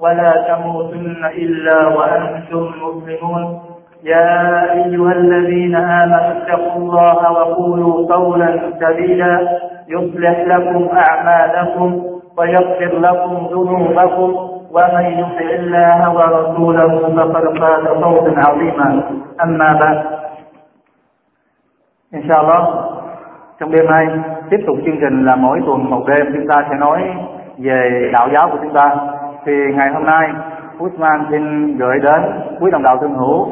ولا تموتن إلا وأنتم مسلمون يا أيها الذين آمنوا اتقوا الله وقولوا قولا سديدا يصلح لكم أعمالكم ويغفر لكم ذنوبكم ومن يطع الله ورسوله فقد فاز فوزا عظيما أما بعد إن شاء الله trong đêm nay tiếp tục chương trình là mỗi tuần một đêm chúng ta sẽ nói về đạo giáo của chúng ta thì ngày hôm nay Usman xin gửi đến quý đồng đạo thân hữu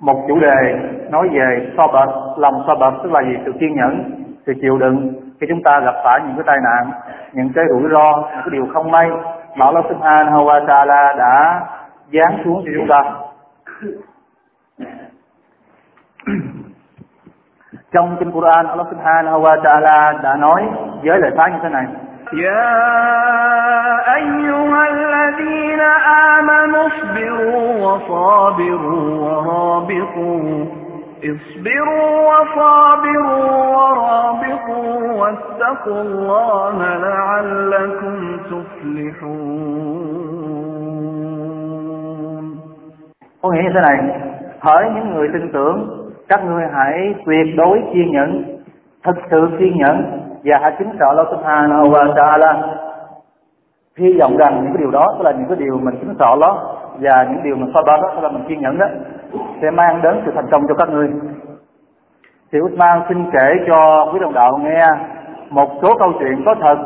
một chủ đề nói về so bật, lòng so bật, tức là gì? Sự kiên nhẫn, sự chịu đựng khi chúng ta gặp phải những cái tai nạn, những cái rủi ro, những cái điều không may. Mà Allah Subhanahu wa Taala đã giáng xuống cho chúng ta. Trong kinh Quran Allah Subhanahu wa Taala đã nói với lời phán như thế này. يا أيها الذين آمنوا اصبروا وصابروا ورابطوا اصبروا وصابروا ورابطوا واتقوا الله لعلكم تفلحون có nghĩa như thế này hỡi những người tin tưởng các ngươi hãy tuyệt đối kiên nhẫn thực sự kiên nhẫn và hãy kính sợ Allah Subhanahu wa Taala. Hy vọng rằng những cái điều đó tức là những cái điều mình kính sợ đó và những điều mình so đó tức là mình kiên nhẫn đó. Sẽ mang đến sự thành công cho các ngươi thì Usman xin kể cho quý đồng đạo nghe một số câu chuyện có thật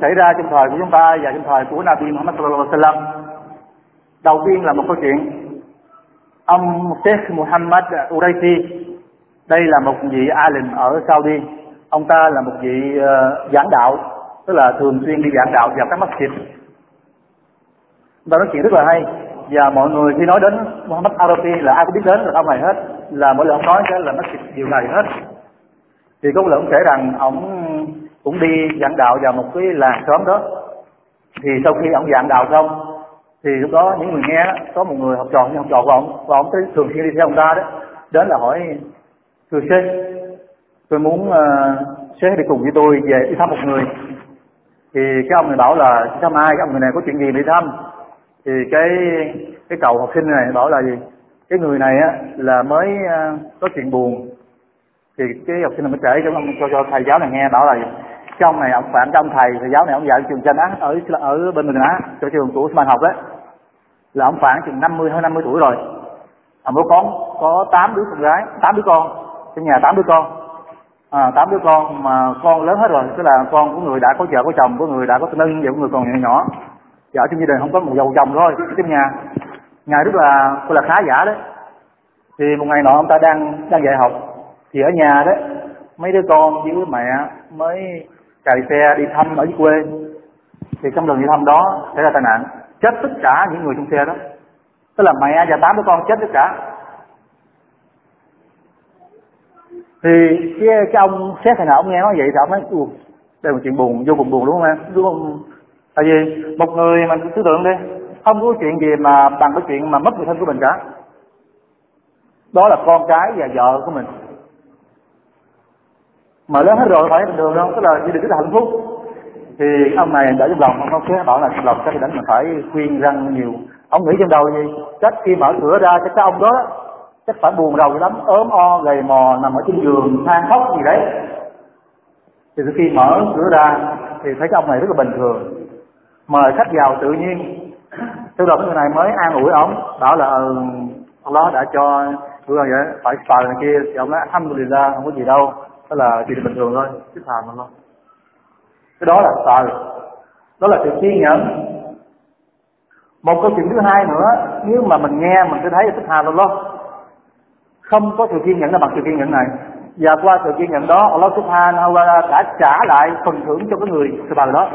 xảy ra trong thời của chúng ta và trong thời của Nabi Muhammad sallallahu alaihi wasallam. Đầu tiên là một câu chuyện. Ông Sheikh Muhammad Uraisi, đây là một vị alim ở Saudi ông ta là một vị uh, giảng đạo tức là thường xuyên đi giảng đạo vào các masjid. Ông ta nói chuyện rất là hay và mọi người khi nói đến Muhammad Arabi là ai cũng biết đến là ông này hết là mỗi lần ông nói sẽ là masjid điều này hết. Thì có một lần ông kể rằng ông cũng đi giảng đạo vào một cái làng xóm đó. Thì sau khi ông giảng đạo xong thì lúc đó những người nghe có một người học trò như học trò của ông và ông thường xuyên đi theo ông ta đó đến là hỏi thưa sư tôi muốn ờ, uh, sếp đi cùng với tôi về đi thăm một người. Thì cái ông này bảo là thăm ai cái ông người này có chuyện gì đi thăm? Thì cái cái cậu học sinh này bảo là gì? Cái người này á là mới uh, có chuyện buồn. Thì cái học sinh này mới kể cho ông cho, cho thầy giáo này nghe bảo là gì? Cái ông này ông phản cái ông thầy thầy giáo này ông dạy trường tranh á ở ở bên mình á cho trường của Usman học đấy là ông phản chừng 50 hơn 50 tuổi rồi. Ông có con có 8 đứa con gái 8 đứa con trong nhà 8 đứa con à, 8 đứa con mà con lớn hết rồi tức là con của người đã có vợ có chồng của người đã có nâng và của người còn nhỏ nhỏ. Vợ ở trong gia đình không có một dầu chồng thôi trong nhà. Nhà rất là gọi là khá giả đấy. Thì một ngày nọ ông ta đang đang dạy học. Thì ở nhà đấy mấy đứa con với mẹ mới chạy xe đi thăm ở dưới quê. Thì trong đường đi thăm đó xảy ra tai nạn chết tất cả những người trong xe đó. Tức là mẹ và tám đứa con chết tất cả. Thì cái, cái ông xét thằng nào ông nghe nói vậy thì ông nói đây là một chuyện buồn vô cùng buồn đúng không em đúng không? Tại vì một người mà cứ tưởng đi không có chuyện gì mà bằng cái chuyện mà mất người thân của mình cả. Đó là con cái và vợ của mình. Mà lớn hết rồi phải bình thường đâu tức là gia đình rất là hạnh phúc. Thì ông này để trong lòng ông không bảo là trong lòng chắc đánh mình phải khuyên răng nhiều. Ông nghĩ trong đầu gì? Chắc khi mở cửa ra chắc cái ông đó chắc phải buồn rầu lắm ốm o gầy mò nằm ở trên giường than khóc gì đấy. Thì khi mở cửa ra thì thấy cái ông này rất là bình thường. Mời khách vào tự nhiên. Sau đó cái người này mới an ủi ông bảo là ừ, Allah đã cho tôi vậy phải sợ này kia. Thì ông nói alhamdulillah không có gì đâu. Đó là chuyện bình thường thôi chứ thàm thôi cái đó là sợ đó là sự kiên nhẫn. Một câu chuyện thứ hai nữa nếu mà mình nghe mình sẽ thấy là thích hà Allah không có sự kiên nhẫn là bằng sự kiên nhẫn này. Và qua sự kiên nhẫn đó, Allah Subhanahu wa ta'ala đã trả lại phần thưởng cho cái người sư bà đó.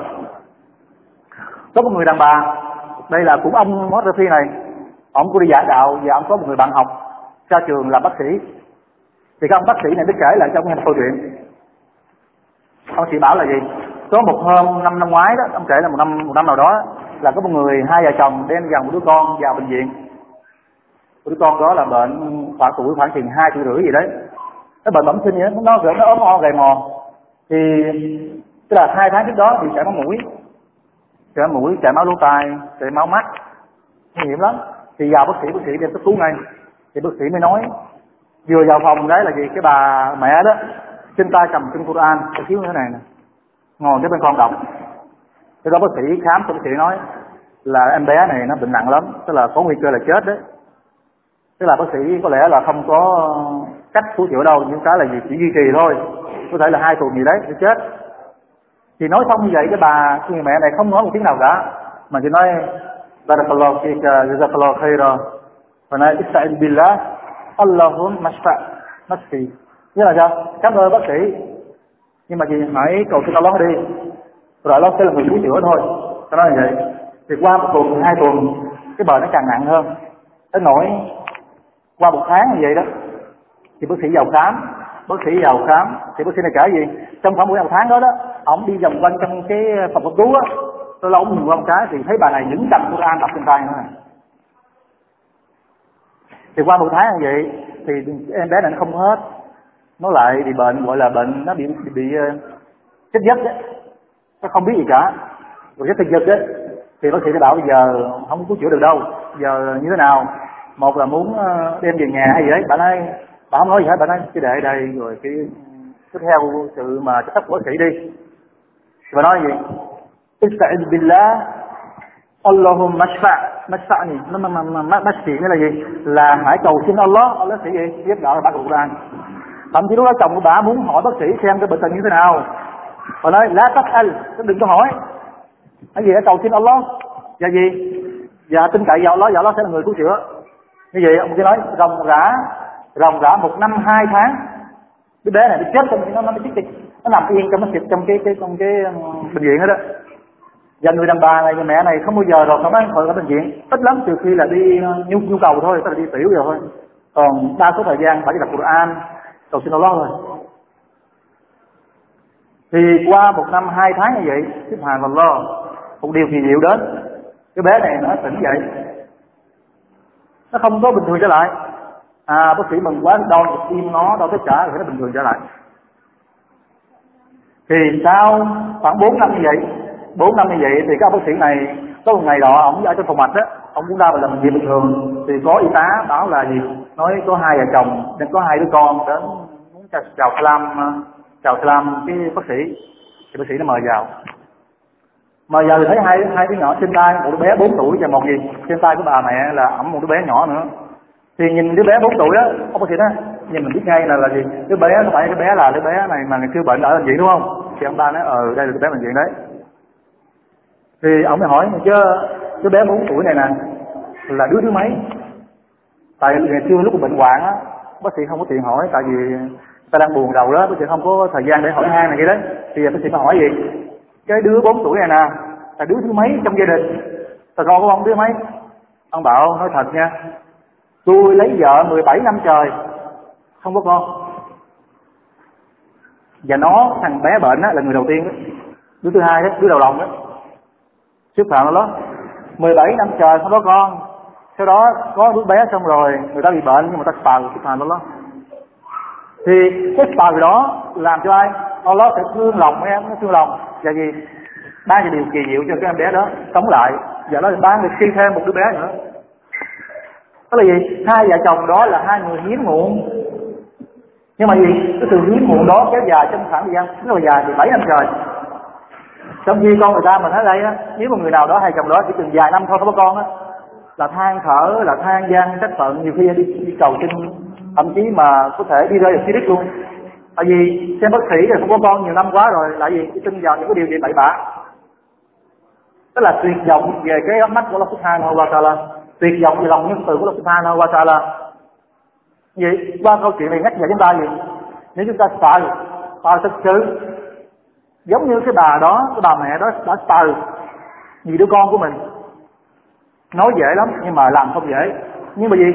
Có một người đàn bà, đây là cũng ông Mót Phi này. Ông cũng đi giả đạo và ông có một người bạn học ra trường làm bác sĩ. Thì các ông bác sĩ này mới kể lại cho ông nghe một câu chuyện. Ông chỉ bảo là gì? Có một hôm, năm năm ngoái đó, ông kể là một năm một năm nào đó, là có một người hai vợ chồng đem dần một đứa con vào bệnh viện đứa con đó là bệnh khoảng tuổi khoảng chừng hai tuổi rưỡi gì đấy. Nó bệnh bẩm sinh vậy nó gỡ nó ốm o gầy mò. Thì, tức là hai tháng trước đó bị chảy máu mũi. Chảy máu mũi, chảy máu lỗ tai, chảy máu mắt. Nguy hiểm lắm. Thì vào bác sĩ bác sĩ đem cấp cứu ngay. Thì bác sĩ mới nói, vừa vào phòng đấy là gì? Cái bà mẹ đó, trên tay cầm kinh Quran, cái thiếu như thế này nè. Ngồi cái bên con đọc. Thế đó bác sĩ khám, bác sĩ nói là em bé này nó bệnh nặng lắm. Tức là có nguy cơ là chết đấy tức là bác sĩ có lẽ là không có cách cứu chữa đâu những cái là gì? Chỉ duy trì thôi. Có thể là hai tuần gì đấy sẽ chết. Thì nói xong như vậy cái bà, cái người mẹ này không nói một tiếng nào cả, mà chỉ nói, barakallahu fika jazakallahu khaira và nói ista'in billah, Allahum mashfa masfi nghĩa là sao? Cảm ơn bác sĩ. Nhưng mà chị hãy cầu xin Allah đi. Rồi Allah sẽ là người cứu chữa thôi. Cho nói như vậy. Thì qua một tuần, hai tuần, cái bệnh nó càng nặng hơn. Tới nỗi qua một tháng như vậy đó thì bác sĩ vào khám bác sĩ vào khám thì bác sĩ này kể gì trong khoảng một tháng đó đó ông đi vòng quanh trong cái phòng cấp cứu á tôi lâu ông nhìn qua một cái thì thấy bà này những cầm Quran đọc trên tay nữa này thì qua một tháng như vậy thì em bé này nó không hết nó lại bị bệnh gọi là bệnh nó bị bị, bị chết giấc đấy nó không biết gì cả. Rồi chết tinh giật đấy thì bác sĩ đã bảo bây giờ không có chữa được đâu giờ như thế nào? Một là muốn ờ, đem về nhà hay gì đấy. Bạn ơi bạn không nói gì hết bạn ơi cứ để đây, rồi cái, tiếp theo sự mà trách của sĩ đi. Và nói gì? Ista'id billah, Allahum mashfa. Mashfa'ni mashfi nghĩa là gì? Là hãy cầu xin Allah Allah sẽ gì? Giúp đỡ bác Quran thậm chí lúc đó chồng của bà muốn hỏi bác sĩ xem cái bệnh tình như thế nào. Và nói lá tắt al đừng có hỏi. Cái gì để cầu xin Allah. Và gì? Và tin cậy vào Allah, và Allah sẽ là người cứu chữa như vậy ông cứ nói rồng rã rồng rã một năm, hai tháng. Cái bé này nó chết trong nó nó chết nó nằm yên trong nó xịt trong cái cái trong cái um, bệnh viện hết đó và người đàn bà này, người mẹ này không bao giờ rồi, không ăn khỏi ở bệnh viện. Ít lắm, trừ khi là đi uh, nhu nhu cầu thôi, tức là đi tiểu rồi thôi. Còn đa số thời gian phải đi đọc Quran, cầu xin Allah rồi thì qua một năm, hai tháng như vậy xếp hàng lo một điều kỳ diệu đến. Cái bé này nó tỉnh dậy nó không có bình thường trở lại. À bác sĩ mừng quá đo nhịp tim nó đo tất cả rồi nó bình thường trở lại. Thì sau khoảng 4 năm như vậy 4 năm như vậy thì các bác sĩ này có một ngày đó ông ở trong phòng mạch á ông cũng ra và làm việc bình thường. Thì có y tá báo là gì? Nói có hai vợ chồng nên có hai đứa con đến muốn chào, chào salam chào salam cái bác sĩ. Thì bác sĩ nó mời vào mà giờ thấy hai hai đứa nhỏ trên tay, một đứa bé 4 tuổi và một gì? Trên tay của bà mẹ là ẩm một đứa bé nhỏ nữa. Thì nhìn đứa bé 4 tuổi đó ông bác sĩ nói nhìn mình biết ngay là là gì? Đứa bé nó phải đứa bé là đứa bé này mà ngày xưa bệnh ở bệnh viện, đúng không? Thì ông ba nói ờ đây là đứa bé bệnh viện đấy. Thì ông mới hỏi, chứ đứa bé 4 tuổi này nè, là đứa thứ mấy? Tại ngày xưa lúc bệnh hoạn á, bác sĩ không có tiền hỏi, tại vì ta đang buồn đầu đó, bác sĩ không có thời gian để hỏi han này kia đấy. Thì bác sĩ mới hỏi gì? Cái đứa 4 tuổi này nè là đứa thứ mấy trong gia đình? Là con của ông đứa mấy? Ông bảo, nói thật nha, tôi lấy vợ 17 năm trời, không có con. Và nó, thằng bé bệnh á, là người đầu tiên đó đứa thứ hai đó đứa đầu lòng đó sức phạm nó 17 năm trời không có con. Sau đó có đứa bé xong rồi, người ta bị bệnh, nhưng mà ta spà xếp phạm đó thì cái spà đó làm cho ai? Allah sẽ thương lòng em, nó thương lòng. Là gì ba cái điều kỳ diệu cho cái em bé đó. Sống lại và nó ban được sinh thêm một đứa bé nữa. Đó là gì? Hai vợ chồng đó là hai người hiếm muộn. Nhưng mà gì? Cái sự hiếm muộn đó kéo dài trong khoảng thời gian rất là dài thì bảy năm trời. Trong khi con người ta mình thấy đây á nếu mà người nào đó hai chồng đó chỉ từng vài năm thôi không có con á là than thở là than gian trách phận nhiều khi đi, đi cầu xin thậm chí mà có thể đi rơi vào đích luôn. Tại vì xem bác sĩ rồi không có con nhiều năm quá rồi lại gì? Tin vào những cái điều gì bậy bạ tức là tuyệt vọng về cái mắt của Allah Subhanahu wa Taala. Tuyệt vọng về lòng nhân từ của Allah Subhanahu wa Taala. Vậy qua câu chuyện này nhắc nhở chúng ta gì? Nếu chúng ta sợ sợ thực sự, giống như cái bà đó, cái bà mẹ đó đã sợ vì đứa con của mình. Nói dễ lắm, nhưng mà làm không dễ. Nhưng mà gì?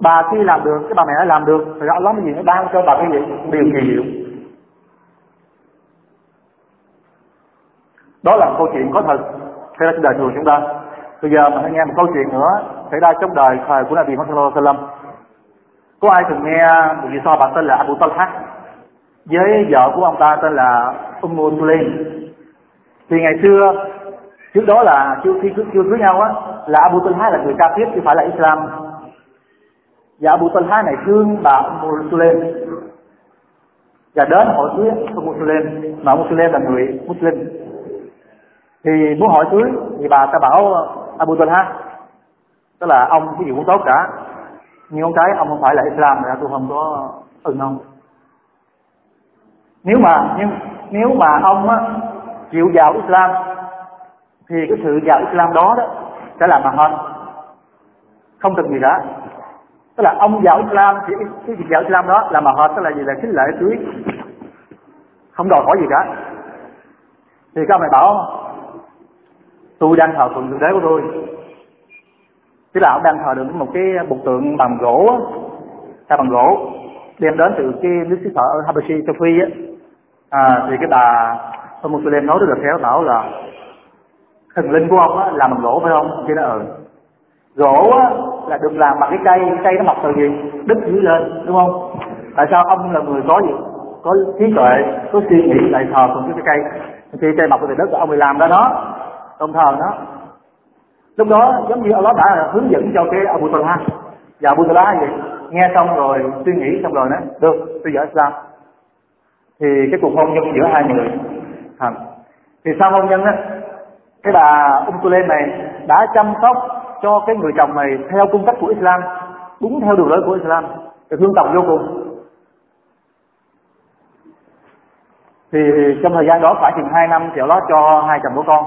Bà khi làm được, cái bà mẹ làm được, thì Allah cái gì? Nó ban cho bà cái gì? Điều kỳ diệu. Đó là câu chuyện có thật xảy ra trong đời thường chúng ta. Bây giờ mình hãy nghe một câu chuyện nữa xảy ra trong đời thời của Nabi Muhammad sallam có ai từng nghe một vị so bà tên là Abu Talha? Với vợ của ông ta tên là Ummu Sulaim. Thì ngày xưa, trước đó là chưa khi chưa cưới nhau á, là Abu Talha là người ca tiếp chứ phải là Islam. Và Abu Talha này thương bà Ummu Sulaim. Và đến hỏi cưới Ummu Sulaim, mà Ummu Sulaim là người Muslim thì muốn hỏi cưới thì bà ta bảo ờ, Abu Talha tức là ông cái gì cũng tốt cả nhưng ông cái ông không phải là Islam ra tôi không có ưng ông. Nếu mà nhưng nếu mà ông á, chịu vào Islam thì cái sự vào Islam đó đó sẽ làm bằng hơn. Không cần gì cả. Tức là ông vào Islam thì cái việc vào Islam đó là mà hơn tức là gì? Là khích lệ cưới. Không đòi hỏi gì cả. Thì các mày bảo tôi đang thờ phượng thượng đế của tôi. Tức là ông đang thờ được một cái bục tượng bằng gỗ ta bằng gỗ đem đến từ cái nước xứ sở ở Habashi châu Phi á. À, thì cái bà ông Muslim nói rất là khéo bảo là thần linh của ông á làm bằng gỗ phải không? Chứ nó ừ. Gỗ á là được làm bằng cái cây cây nó mọc từ gì? Đứt dưới lên đúng không? Tại sao ông là người có gì? Có trí tuệ có suy nghĩ lại thờ phượng cái cây. Khi cây mọc từ đất ông thì làm ra đó đồng thờ nó lúc đó giống như Allah đã hướng dẫn cho cái Abu Talha. Và Abu Talha vậy, nghe xong rồi suy nghĩ xong rồi nói, được, tôi giỏi Islam. Thì cái cuộc hôn nhân giữa hai người thành thì sau hôn nhân á, cái bà Umm Sulaim này đã chăm sóc cho cái người chồng này theo cung cách của Islam, đúng theo đường lối của Islam thì thương tộc vô cùng. Thì trong thời gian đó phải chừng hai năm thì nó cho hai chồng của con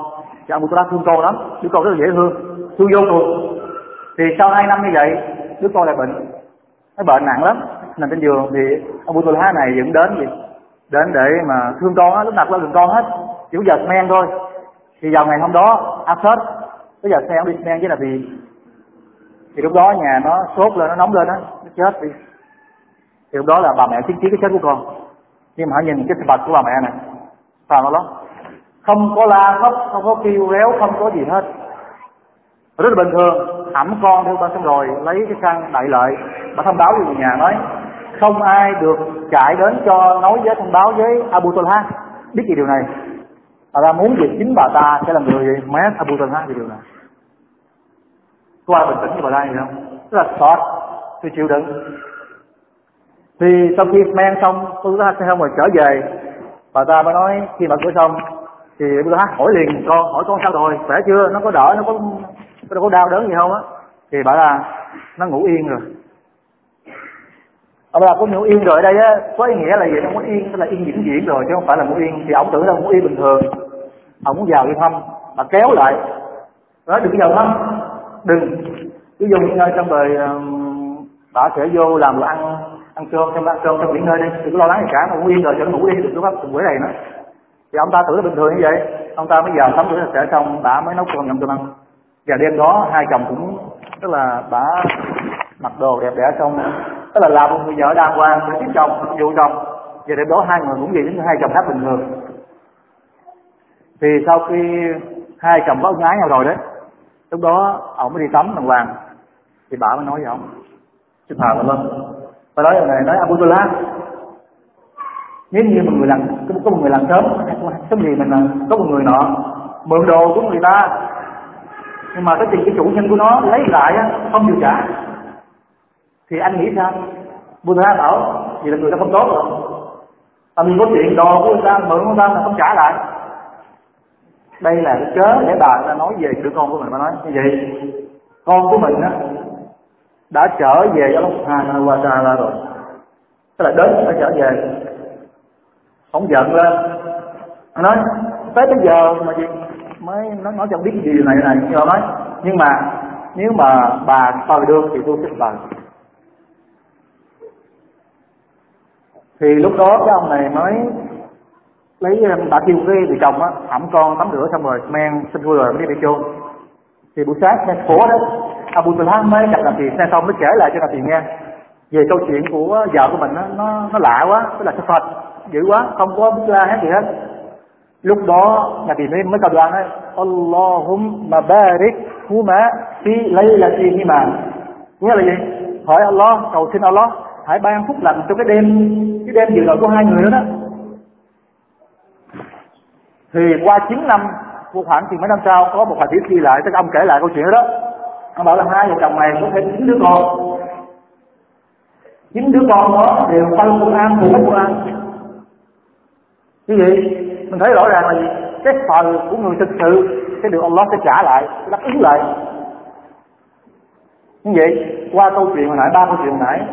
thì ông Talha thương con lắm. Đứa con rất là dễ thương. Thương vô cùng. Thì sau hai năm như vậy, đứa con lại bệnh. Nó bệnh nặng lắm. Nằm trên giường thì ông Abu này vẫn đến gì. Đến để mà thương con á, lúc nào cũng thương con hết. Chỉ có giờ men thôi. Thì vào ngày hôm đó Asad cái giờ xe ông đi men chứ là vì thì lúc đó nhà nó sốt lên, nó nóng lên á, nó chết đi. Thì lúc đó là bà mẹ chứng kiến cái chết của con. Nhưng mà hãy nhìn cái vật của bà mẹ này. Sao nó lắm không có la khóc, không có kêu réo, không có gì hết. Rất là bình thường. Ẩm con theo con xong rồi, lấy cái khăn đại lợi. Bà thông báo với người nhà nói, không ai được chạy đến cho nói với thông báo với Abu Talha. Biết gì điều này. Bà ta muốn việc chính bà ta sẽ là người mét Abu Talha về điều này. Có ai bình tĩnh như bà ta gì không? Rất là sọt tôi chịu đựng. Thì sau khi men xong, tôi ta xong rồi trở về, bà ta mới nói, khi mà cửa xong thì Abu Talha hỏi liền, con, hỏi con sao rồi? Khỏe chưa? Nó có đỡ, nó có nó có đau đớn gì không á? Thì bà là nó ngủ yên rồi. Ông là có ngủ yên rồi ở đây á, có ý nghĩa là gì? Nó muốn yên tức là yên vĩnh viễn rồi, chứ không phải là ngủ yên. Thì ông tưởng là ngủ yên bình thường. Ông muốn vào đi thăm bà kéo lại. Nói, đừng vào thăm, đừng. Cứ dùng nơi trong đời bà sẽ vô làm đồ ăn ăn cơm trong, ăn cơm trong nghỉ ngơi đi. Đừng có lo lắng gì cả mà ngủ yên rồi, cho nó ngủ đi. Đừng có bắt buổi này nữa thì ông ta tưởng là bình thường như vậy. Ông ta mới vào tắm rửa sạch sẽ xong, bà mới nấu cơm nhậm cơm ăn và đêm đó, hai chồng cũng tức là bà mặc đồ đẹp đẽ xong, tức là làm một người vợ đàng hoàng để tiếp chồng dụ chồng. Và đêm đó hai người cũng về đến hai chồng khác bình thường. Thì sau khi hai chồng có ân ái nhau rồi đấy, lúc đó ông mới đi tắm đàng hoàng. Thì bà mới nói với ông, xin thờ lên bà nói này nói Abu nếu như một người làm, có một người làm sớm sớm gì mình là có một người nọ, mượn đồ của người ta, nhưng mà cái tiền cái chủ nhân của nó lấy lại á, không chịu trả. Thì anh nghĩ sao? Buddha bảo thì là người ta không tốt rồi. Tại vì có chuyện đồ của người ta, mượn của người ta mà không trả lại. Đây là cái cớ để bà ta nói về đứa con của mình mà nói như vậy. Con của mình á, đã trở về Allah Subhanahu wa ta'ala rồi. Tức là đến, đã trở về không giận lên. Nó nói tới bây giờ mà gì? Mới nó nói chẳng biết gì này này nhưng mà nói nhưng mà nếu mà bà coi được thì tôi sẽ tời thì lúc đó cái ông này mới lấy bà kêu cái người chồng á ẩm con tắm rửa xong rồi men xin vui rồi mới đi bị chôn. Thì buổi sáng nghe khổ đó Abu Talha mới gặp làm tiền nghe xong mới kể lại cho làm tiền nghe. Về câu chuyện của vợ của mình nó nó, nó lạ quá tức là cái Phật dữ quá, không có biết la hết gì hết. Lúc đó là Nabi mới mới cầu đoạn ấy Allahumma barik huma fi laylatihima nghĩa là gì? Hỏi Allah, cầu xin Allah, hãy ban phúc lành cho cái đêm cái đêm dự đội của hai người đó đó. Thì qua 9 năm một khoảng chừng mấy năm sau, có một bài viết ghi lại, tức ông kể lại câu chuyện đó ông bảo là hai vợ chồng này có thể chín đứa con. Chín đứa con đó đều phân Quran phụ an như vậy mình thấy rõ ràng là gì? Cái phần của người thực sự sẽ được Allah sẽ trả lại, đáp ứng lại. Như vậy, qua câu chuyện hồi nãy, ba câu chuyện hồi nãy,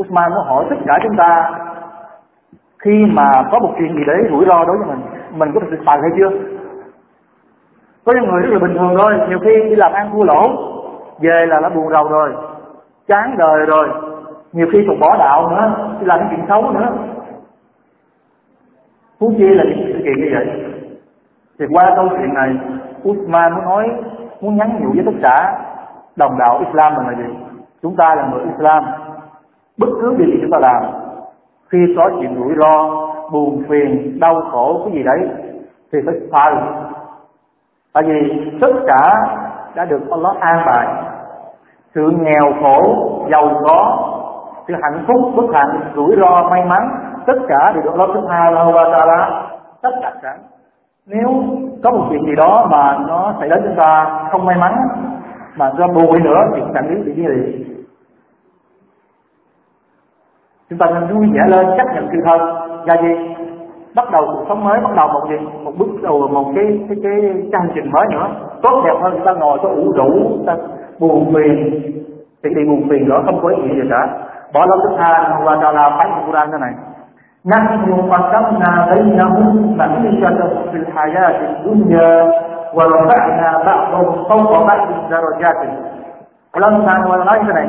Usman muốn hỏi tất cả chúng ta, khi mà có một chuyện gì đấy rủi ro đối với mình mình có thực sự xài hay chưa? Có những người rất là bình thường thôi, nhiều khi đi làm ăn thua lỗ, về là đã buồn rầu rồi, chán đời rồi, nhiều khi còn bỏ đạo nữa, đi làm những chuyện xấu nữa. Phú chi là những sự kiện như vậy. Thì qua câu chuyện này, Usman muốn nói, muốn nhắn nhủ với tất cả đồng đạo Islam là gì? Chúng ta là người Islam. Bất cứ điều gì chúng ta làm, khi có chuyện rủi ro, buồn phiền, đau khổ, cái gì đấy, thì phải phải tại vì tất cả đã được Allah an bài. Sự nghèo khổ, giàu có, sự hạnh phúc, bất hạnh, rủi ro, may mắn tất cả đều được Allah subhanahu wa ta'ala tất cả sẵn nếu có một chuyện gì đó mà nó xảy đến chúng ta không may mắn mà do bùi nữa thì chúng ta biết bị như gì. Chúng ta nên vui vẻ lên chấp nhận sự thật. Ra gì? Bắt đầu cuộc sống mới bắt đầu một gì? Một bước đầu một cái cái cái, cái hành trình mới nữa. Tốt đẹp hơn chúng ta ngồi có ủ rũ ta buồn phiền. Thì đi buồn phiền đó không có ý nghĩa gì cả. Bỏ lỡ thứ hai qua ta là phái của Quran thế này. نحن قسمنا بينهم معيشتهم في الحياة الدنيا ورفعنا بعضهم فوق بعض درجات Allah Subhanahu wa nói như thế này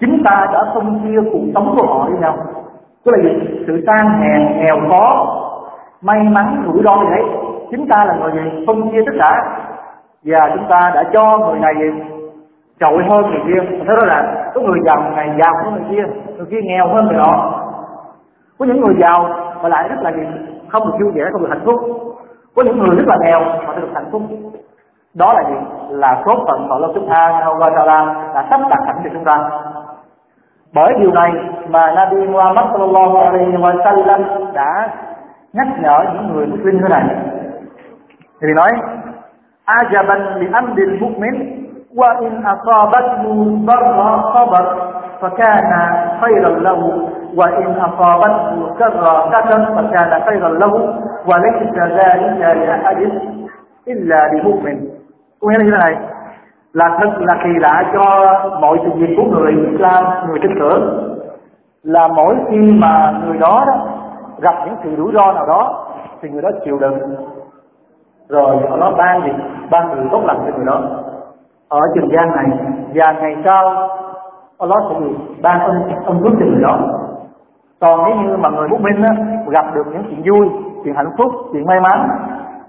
chúng ta đã phân chia cuộc sống của họ với nhau tức là gì sự tan hèn nghèo khó may mắn rủi ro gì đấy chúng ta là người gì phân chia tất cả và chúng ta đã cho người này gì trội hơn người kia mình thấy đó là có người giàu này giàu hơn người kia người kia nghèo hơn người nọ có những người giàu mà lại rất là gì không được vui vẻ, không được hạnh phúc. Có những người rất là nghèo mà được hạnh phúc. Đó là gì? Là số phận mà lâu chúng ta Allah Taala đã sắp đặt sẵn cho chúng ta. Bởi điều này mà Nabi Muhammad sallallahu alaihi wa sallam đã nhắc nhở những người Muslim thế này. Thì nói, ajaban li amdil mu'min wa in asabathu darra sabar fakana khayran lahu وإن أصابته كرة فكان خيرا له وليس ذلك لأحد إلا لمؤمن có nghĩa là như thế này là thật là kỳ lạ cho mọi sự việc của người Islam người tin tưởng là mỗi khi mà người đó, đó gặp những sự rủi ro nào đó thì người đó chịu đựng rồi nó ban gì ban người tốt lành cho người đó ở trường gian này và ngày sau Allah sẽ ban ân ân phước cho người đó còn nếu như mà người bút minh á, gặp được những chuyện vui chuyện hạnh phúc chuyện may mắn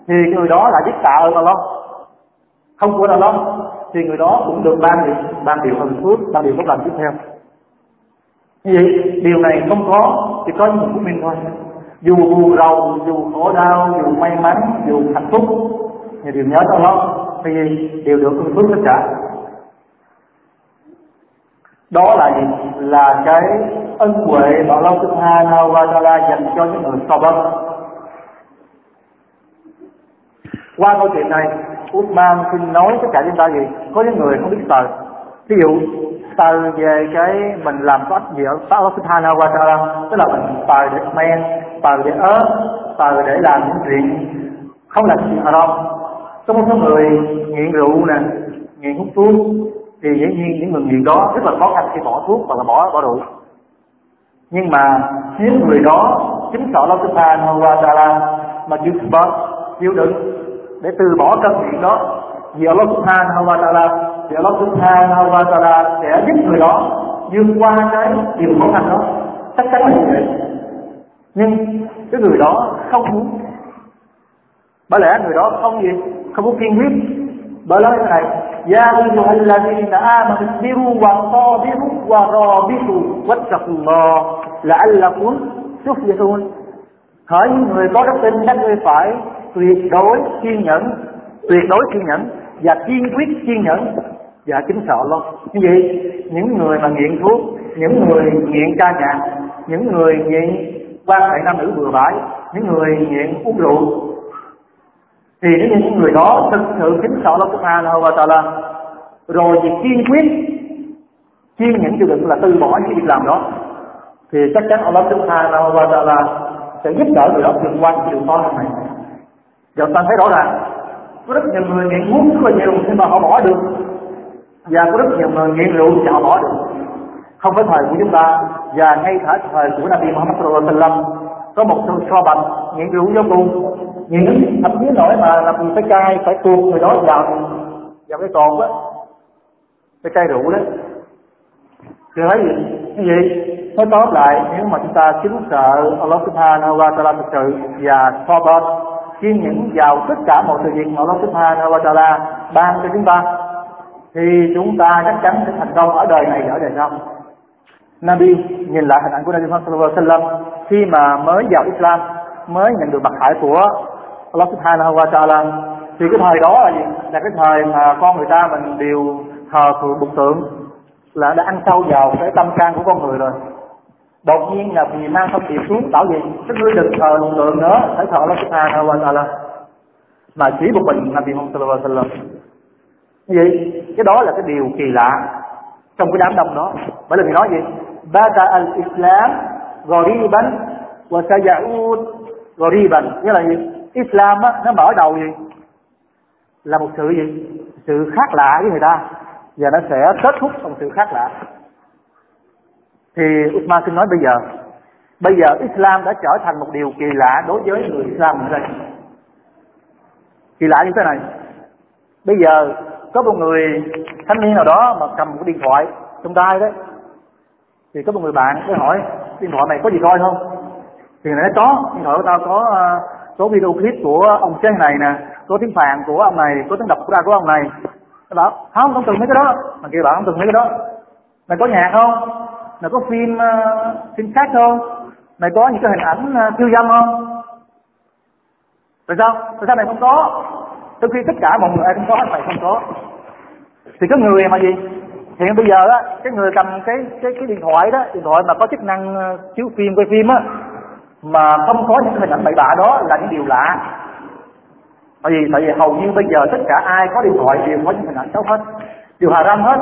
thì người đó là biết tạ ơn Allah. Không của Allah. Thì người đó cũng được ban điều ban điều hạnh phúc, ban điều tốt lành tiếp theo. Như vậy điều này không có chỉ có những bút minh thôi. Dù buồn rầu dù khổ đau dù may mắn dù hạnh phúc thì đều nhớ cho Allah. Thì đều được ân phước tất cả đó là gì? Là cái ân huệ mà Allah Subhanahu wa Taala dành cho những người sabr qua câu chuyện này, Uthman xin nói tất cả chúng ta gì? Có những người không biết sờ ví dụ sờ về cái mình làm có ích gì ở Allah Subhanahu wa Taala, tức là mình sờ để men sờ để ớt sờ để làm những chuyện không làm chuyện haram. Có một số người nghiện rượu nè, nghiện hút thuốc thì dĩ nhiên những người nghiện đó rất là khó khăn khi bỏ thuốc hoặc là bỏ bỏ rượu. Nhưng mà nếu người đó chính sợ Allah Subhanahu wa Taala mà chịu bớt chịu đựng để từ bỏ cơn nghiện đó, thì Allah Subhanahu wa Taala thì Allah Subhanahu wa Taala sẽ giúp người đó vượt qua cái điều khó khăn đó. Chắc chắn là như vậy. Nhưng cái người đó không muốn. Bởi lẽ người đó không gì, không có kiên quyết bởi này, Ya ayyuhalladhina amanu isbiru wa sabiru wa rabitu wattaqullah la'allakum tuflihun. Hỡi những người có đức tin, các ngươi phải tuyệt đối kiên nhẫn, tuyệt đối kiên nhẫn và kiên quyết kiên nhẫn và kính sợ luôn như vậy, những người mà nghiện thuốc, những người nghiện ca nhạc, những người nghiện quan hệ nam nữ bừa bãi, những người nghiện uống rượu thì nếu như những người đó thực sự kính sợ Allah Subhanahu wa Taala, rồi thì kiên quyết kiên nhẫn chịu đựng là từ bỏ những việc làm đó, thì chắc chắn Allah Subhanahu wa Taala sẽ giúp đỡ người đó vượt qua những điều khó khăn này. Giờ ta thấy rõ ràng, có rất nhiều người nghiện hút rất là nhiều, nhưng mà họ bỏ được. Và có rất nhiều người nghiện rượu thì họ bỏ được. Không phải thời của chúng ta, và ngay cả thời của Nabi Muhammad sallallahu alaihi wasallam có một số so bạch nghiện rượu vô cùng nghiện thậm chí nổi mà làm gì phải cai, phải tuột người đó vào vào cái cồn á cái cây rượu đó. Thì thấy gì? Cái gì? Nói tóm lại, nếu mà chúng ta kính sợ Allah subhanahu wa ta'ala thực sự và so bạch kiên nhẫn vào tất cả mọi sự việc mà Allah subhanahu wa ta'ala ban cho chúng ta, thì chúng ta chắc chắn sẽ thành công ở đời này và ở đời sau. Nabi nhìn lại hình ảnh của Nabi Muhammad sallallahu alaihi wasallam khi mà mới vào Islam, mới nhận được mặt hải của Allah subhanahu wa ta'ala. Thì cái thời đó là gì? Là cái thời mà con người ta mình đều thờ phượng bục tượng, là đã ăn sâu vào cái tâm can của con người rồi. Đột nhiên là vì mang thông điệp xuống bảo gì các ngươi đừng thờ bục tượng nữa, phải thờ Allah subhanahu wa ta'ala. Mà chỉ một mình Nabi Muhammad sallallahu alaihi wasallam. Như vậy, cái đó là cái điều kỳ lạ trong cái đám đông đó. Bởi vì nói gì? Bata al islam ghoriban wa sayaud ghoriban nghĩa là gì? Islam á, nó mở đầu gì? Là một sự gì? Sự khác lạ với người ta. Và nó sẽ kết thúc bằng sự khác lạ. Thì Uthman xin nói bây giờ. Bây giờ Islam đã trở thành một điều kỳ lạ đối với người Islam ở đây. Kỳ lạ như thế này. Bây giờ có một người thanh niên nào đó mà cầm một cái điện thoại trong tay đấy. Thì có một người bạn mới hỏi, điện thoại này có gì coi không? Thì người nói, có, điện thoại của tao có ờ, số video clip của ông chế này nè số tiếng phàn của ông này số tiếng đọc ra của ông này. Nó bảo không không từng mấy cái đó. Mà kia bảo không từng mấy cái đó. Mày có nhạc không? Mày có phim uh, phim khác không? Mày có những cái hình ảnh uh, dâm không? Tại sao? Tại sao mày không có? Trong khi tất cả mọi người ai cũng có mày không có. Thì cái người mà gì? Hiện bây giờ á cái người cầm cái cái cái điện thoại đó điện thoại mà có chức năng ờ, chiếu phim quay phim á mà không có những hình ảnh bậy bạ đó là những điều lạ. Tại vì tại vì hầu như bây giờ tất cả ai có điện thoại đều có những hình ảnh xấu hết điều hà râm hết.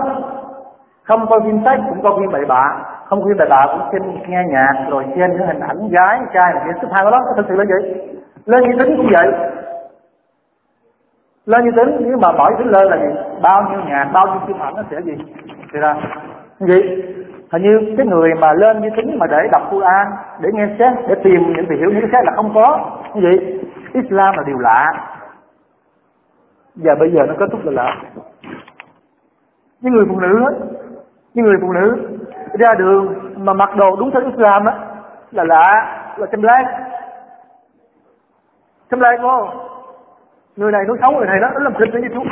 Không coi phim sách, cũng coi phim bậy bạ, không phim bậy bạ cũng xem nghe nhạc, rồi xem những hình ảnh gái, trai này xếp hai đó thật sự là vậy. Lên như tính cũng vậy. Lên như tính nếu mà bỏ tính lên là gì? Bao nhiêu nhạc bao nhiêu phim ảnh nó sẽ gì? Thì là gì? Hình như cái người mà lên như tính mà để đọc Quran, để nghe xét, để tìm những việc hiểu những cái xét là không có. Như vậy, Islam là điều lạ. Và bây giờ nó kết thúc là lạ. Những người phụ nữ, những người phụ nữ ra đường mà mặc đồ đúng theo Islam á, là lạ, là châm lan châm lan không người này nói xấu, người này đó nó làm thịt nó như chú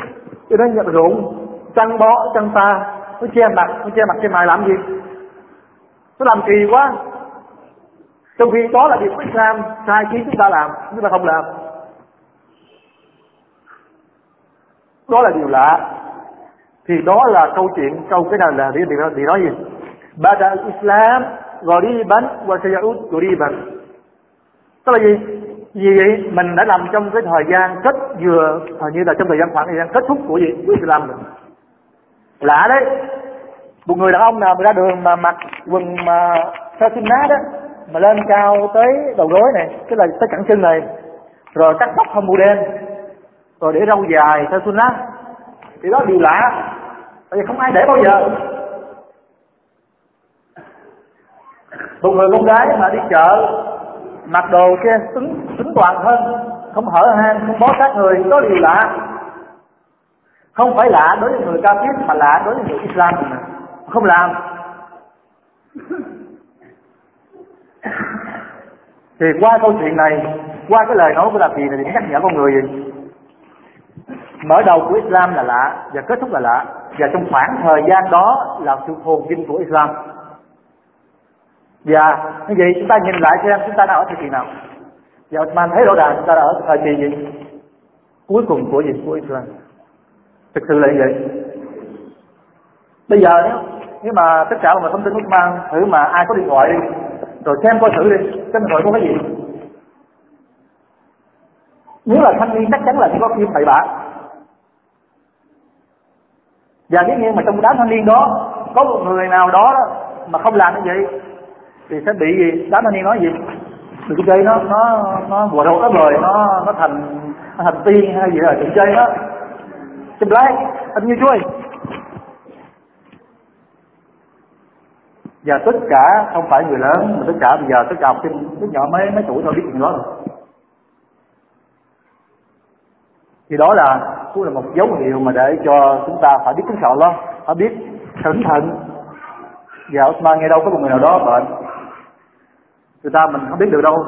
cho nên nhận ruộng chăn bó chăn ta, nó che mặt, nó che mặt, che mày làm gì? Nó làm kỳ quá. Trong khi đó là điều của Islam sai khiến chúng ta làm chúng ta không làm. Đó là điều lạ. Thì đó là câu chuyện câu cái nào là điều điều, điều nói gì? Bada Islam ghoriban wa sayaud ghoriban tức là gì? Vì vậy mình đã nằm trong cái thời gian kết vừa hình như là trong thời gian khoảng thời gian kết thúc của gì của Islam mình lạ đấy một người đàn ông nào mà ra đường mà mặc quần mà theo xin nát đó mà lên cao tới đầu gối này tức là tới cẳng chân này rồi cắt tóc không màu đen rồi để râu dài theo xuân nát thì đó điều lạ. Tại vì không ai để bao giờ. Một người con gái mà đi chợ mặc đồ kia xứng xứng toàn hơn, không hở hang không bó sát người đó điều lạ. Không phải lạ đối với người cao thiết mà lạ đối với người Islam. này không làm. Thì qua câu chuyện này, qua cái lời nói của Lạp Gì này thì nhắc nhở con người. Gì mở đầu của Islam là lạ và kết thúc là lạ. Và trong khoảng thời gian đó là sự phồn vinh của Islam. Và như vậy chúng ta nhìn lại xem chúng ta đang ở thời kỳ nào. Và Osman thấy rõ ràng chúng ta đã ở thời kỳ gì? Cuối cùng của gì? Của Islam. Thực sự là như vậy bây giờ nếu nếu mà tất cả mọi thông tin Osman thử mà ai có điện thoại đi rồi xem coi thử đi cái điện thoại có cái gì. Nếu là thanh niên chắc chắn là chỉ có phim bậy bạ và nếu như mà trong đám thanh niên đó có một người nào đó, mà không làm như vậy thì sẽ bị gì? Đám thanh niên nói gì? Đừng chơi nó nó nó bùa đâu nó rồi nó nó thành nó thành tiên hay gì là đừng chơi nó xin lái anh như chuối và tất cả không phải người lớn, mà tất cả bây giờ tất cả học sinh rất nhỏ mấy mấy tuổi thôi biết chuyện đó rồi. Thì đó là, cũng là một dấu hiệu mà để cho chúng ta phải biết kính sợ lo, phải biết cẩn thận. Và Osman nghe đâu có một người nào đó bệnh, người ta mình không biết được đâu.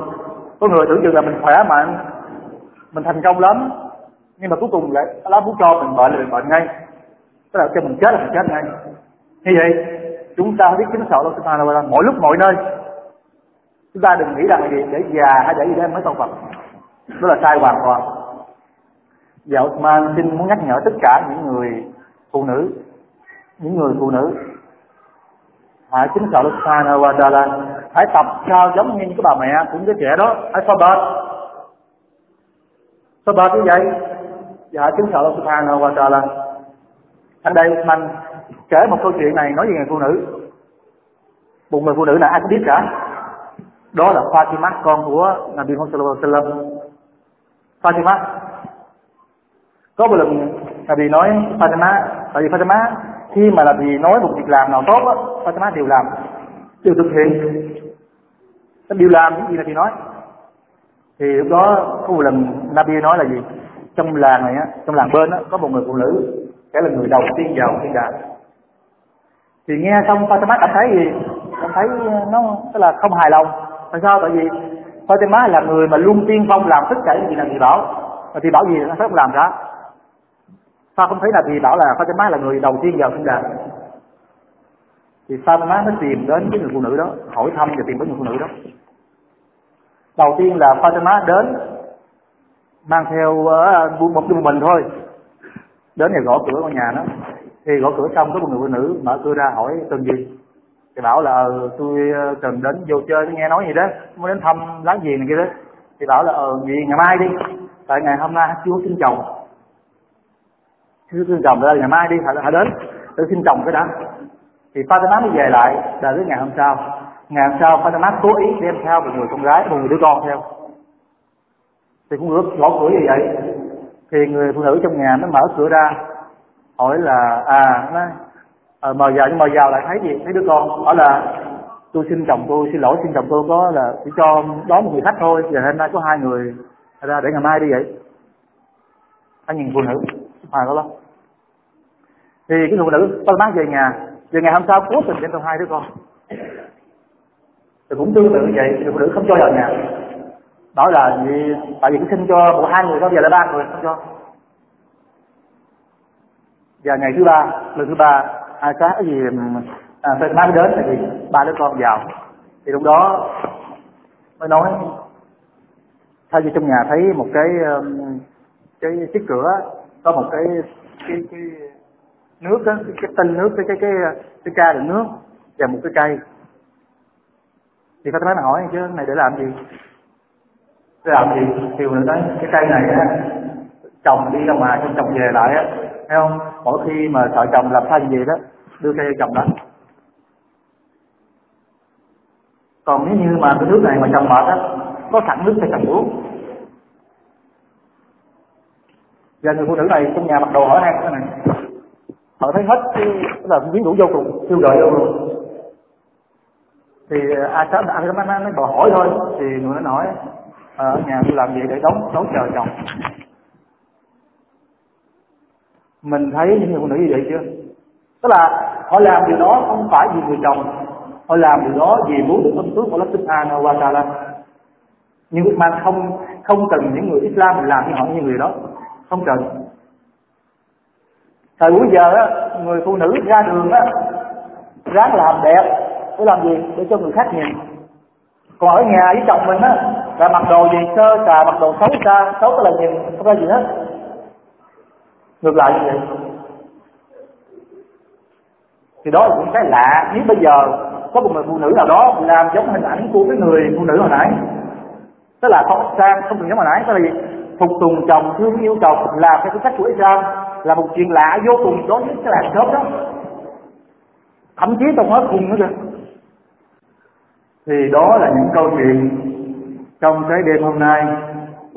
Có người tưởng chừng là mình khỏe mạnh mình thành công lắm, nhưng mà cuối cùng lại lá muốn cho mình bệnh là mình bệnh ngay. Tức là cho mình chết là mình chết ngay. Như vậy chúng ta phải biết kính sợ Allah Subhanahu wa ta'ala mỗi lúc, mọi nơi. Chúng ta đừng nghĩ rằng là gì để già hay để gì để mới tôn Phật đó là sai hoàn toàn. Dạ, và Osman xin muốn nhắc nhở tất cả những người phụ nữ, những người phụ nữ. Hãy kính sợ Allah Subhanahu wa ta'ala hãy tập sao giống như những cái bà mẹ của những đứa trẻ đó. Hãy sao bệt. Sao bệt như vậy. Và hãy kính sợ Allah Subhanahu wa ta'ala anh đây Osman kể một câu chuyện này nói về người phụ nữ. Một người phụ nữ này ai cũng biết cả. Đó là Fatima, con của Nabi Muhammad sallallahu alaihi wasallam. Có một lần Nabi nói Fatima, tại vì Fatima, khi mà là vì nói một việc làm nào tốt á, Fatima đều làm, đều thực hiện. Nó đều làm những gì Nabi nói. Thì lúc đó có một lần Nabi nói là gì? Trong làng này á, trong làng bên á, có một người phụ nữ sẽ là người đầu tiên vào thiên đàng thì nghe xong Fatima cảm thấy gì? Cảm thấy ờ, nó tức là không hài lòng. Tại sao? Tại vì Fatima là người mà luôn tiên phong làm tất cả những gì là thì bảo. Và thì bảo gì? Nó sẽ không làm ra. sao không thấy là thì bảo là Fatima là người đầu tiên vào sinh đàn? Thì Fatima mới tìm đến cái người phụ nữ đó hỏi thăm và tìm đến người phụ nữ đó. Đầu tiên là Fatima đến mang theo uh, một mình thôi. Đến thì gõ cửa ngôi nhà nó thì gõ cửa xong, có một người phụ nữ mở cửa ra hỏi, cần gì? Thì bảo là ờ, tôi ờ, cần đến vô chơi nghe nói gì đó, muốn đến thăm láng giềng này kia đó. Thì bảo là ờ gì ngày mai đi, tại ngày hôm nay chưa xin chồng. Chưa xin chồng là ngày mai đi, phải phải đến, để xin chồng cái đã. Thì Fatima mới về lại là đến ngày hôm sau. Ngày hôm sau, Fatima cố ý đem theo một người con gái, một người đứa con theo. Thì cũng ngược, gõ cửa như vậy. Thì người phụ nữ trong nhà mới mở cửa ra hỏi là à nó à, mời vào nhưng mời vào lại thấy gì? Thấy đứa con hỏi là tôi xin chồng tôi xin lỗi xin chồng tôi có là chỉ cho đón một người khách thôi giờ hôm nay có hai người ra để ngày mai đi vậy. Anh nhìn phụ nữ à đó lắm thì cái phụ nữ tôi mang về nhà về ngày hôm sau cố tình đem theo hai đứa con. Thì cũng tương tự như vậy thì phụ nữ không cho vào nhà. Nói là vì tại vì cái xin cho một hai người đó giờ là ba người không cho và ngày thứ ba lần thứ ba ai sáng cái gì à, phải mang đến thì ba đứa con vào. Thì lúc đó mới nói thay vì trong nhà thấy một cái cái chiếc cửa có một cái cái cái nước đó, cái, cái tinh nước cái cái cái cái ca đựng nước và một cái cây. Thì có nói hỏi chứ này để làm gì? Để làm gì? Thì mình nói cái cây này á trồng đi ra ngoài trồng về lại á thấy không? Mỗi khi mà sợ chồng làm sai gì đó, đưa cây chồng đó. Còn nếu như mà cái nước này mà chồng mệt á, có sẵn nước cho chồng uống. Và người phụ nữ này trong nhà mặc đồ hỏi hang cái này. Họ thấy hết cái là quyến rũ vô cùng siêu gọi vô cùng. Thì ai sớm ai sớm nó nó hỏi thôi. Thì người nó nói ờ, ở nhà tôi làm gì để đóng đóng chờ chồng? Mình thấy những người phụ nữ như vậy chưa? Tức là họ làm điều đó không phải vì người chồng, họ làm điều đó vì muốn được ân phước của Allah Subhanahu wa Taala nhưng mà không không cần những người Islam làm như họ như người đó. Không cần. Thời buổi giờ á, người phụ nữ ra đường á, ráng làm đẹp, để làm gì? Để cho người khác nhìn. Còn ở nhà với chồng mình á, là mặc đồ gì sơ sà, mặc đồ xấu xa, xấu cái là nhìn, không ra gì hết ngược lại như vậy. Thì đó là những cái lạ. Nếu bây giờ có một người phụ nữ nào đó làm giống hình ảnh của cái người phụ nữ hồi nãy, tức là không sang không được giống hồi nãy, tức là gì? Phục tùng chồng, thương yêu chồng, làm theo cái cách của Islam, là một chuyện lạ, vô cùng đối với cái làng sớm đó. Thậm chí còn nói cùng nữa kìa. Thì đó là những câu chuyện trong cái đêm hôm nay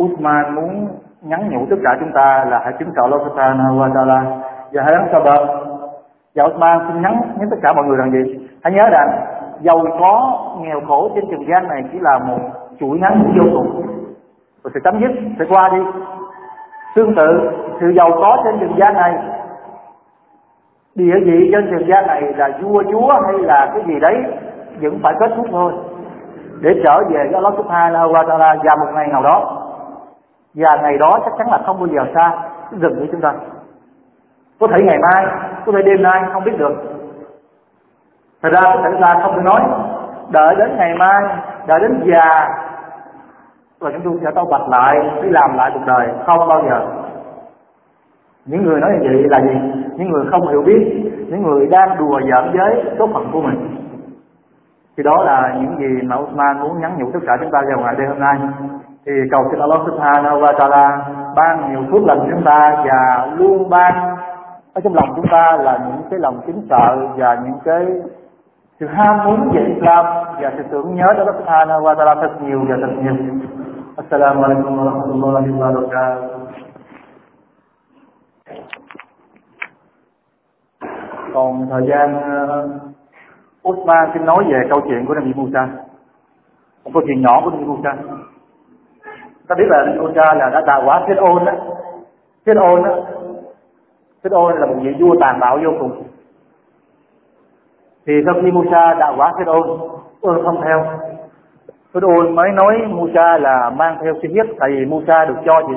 Usman muốn nhắn nhủ tất cả chúng ta là hãy chứng tỏ Allah Subhanahu wa Taala. Và hãy đắng sabab và dạ Osman xin nhắn nhắn tất cả mọi người rằng gì? Hãy nhớ rằng, giàu có, nghèo khổ trên trần gian này chỉ là một chuỗi ngắn vô cùng. Rồi sẽ chấm dứt, sẽ qua đi. Tương tự, sự giàu có trên trần gian này, địa vị trên trần gian này là vua, chúa hay là cái gì đấy, vẫn phải kết thúc thôi. Để trở về với Allah Subhanahu wa Taala vào một ngày nào đó và ngày đó chắc chắn là không bao giờ xa gần với chúng ta. Có thể ngày mai, có thể đêm nay, không biết được. Thật ra có thể là không thể nói. Đợi đến ngày mai, đợi đến già, và chúng tôi sẽ tâu bạch lại đi làm lại cuộc đời, không bao giờ. Những người nói như vậy là gì? Những người không hiểu biết, những người đang đùa giỡn với số phận của mình. Thì đó là những gì mà Usman muốn nhắn nhủ tất cả chúng ta vào ngày đêm hôm nay thì cầu xin Allah Subhanahu wa Taala ban nhiều phước lành chúng ta và luôn ban. Ở trong lòng chúng ta là những cái lòng kính sợ và những cái sự ham muốn về Islam và sự tưởng nhớ đến Allah Subhanahu wa Taala thật nhiều và thật nhiều. Assalamu alaikum wa rahmatullahi wa barakatuh. Còn thời gian ờ, Usman xin nói về câu chuyện của Nabi Musa. Một câu chuyện nhỏ của Nabi Musa ta biết là ông Musa là đã đào quả thiên Ôn đó thiên Ôn đó thiên Ôn là một vị vua tàn bạo vô cùng. Thì sau khi Musa đạo quả Thiết Ôn Ôn không theo. Thiết Ôn mới nói Musa là mang theo sinh huyết, tại vì Musa được cho gì?